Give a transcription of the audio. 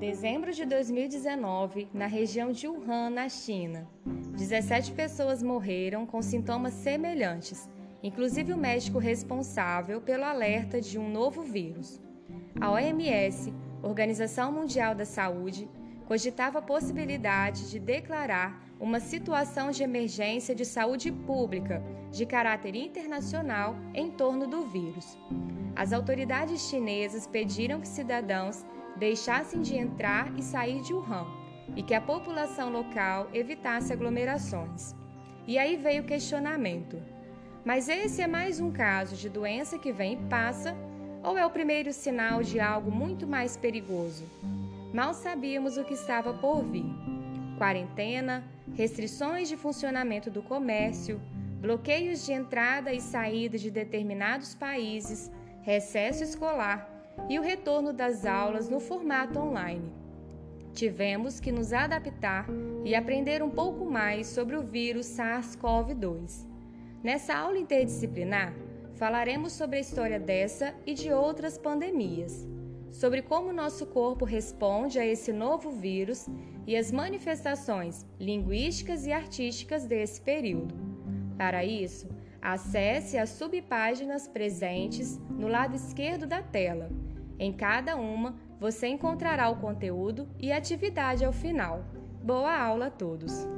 Dezembro de 2019, na região de Wuhan, na China. 17 pessoas morreram com sintomas semelhantes, inclusive o médico responsável pelo alerta de um novo vírus. A OMS, Organização Mundial da Saúde, cogitava a possibilidade de declarar uma situação de emergência de saúde pública de caráter internacional em torno do vírus. As autoridades chinesas pediram que cidadãos deixassem de entrar e sair de Wuhan e que a população local evitasse aglomerações. E aí veio o questionamento: mas esse é mais um caso de doença que vem e passa ou é o primeiro sinal de algo muito mais perigoso? Mal sabíamos o que estava por vir. Quarentena, restrições de funcionamento do comércio, bloqueios de entrada e saída de determinados países, recesso escolar e o retorno das aulas no formato online. Tivemos que nos adaptar e aprender um pouco mais sobre o vírus SARS-CoV-2. Nessa aula interdisciplinar, falaremos sobre a história dessa e de outras pandemias, sobre como nosso corpo responde a esse novo vírus e as manifestações linguísticas e artísticas desse período. Para isso, acesse as subpáginas presentes no lado esquerdo da tela em cada uma, você encontrará o conteúdo e atividade ao final. Boa aula a todos!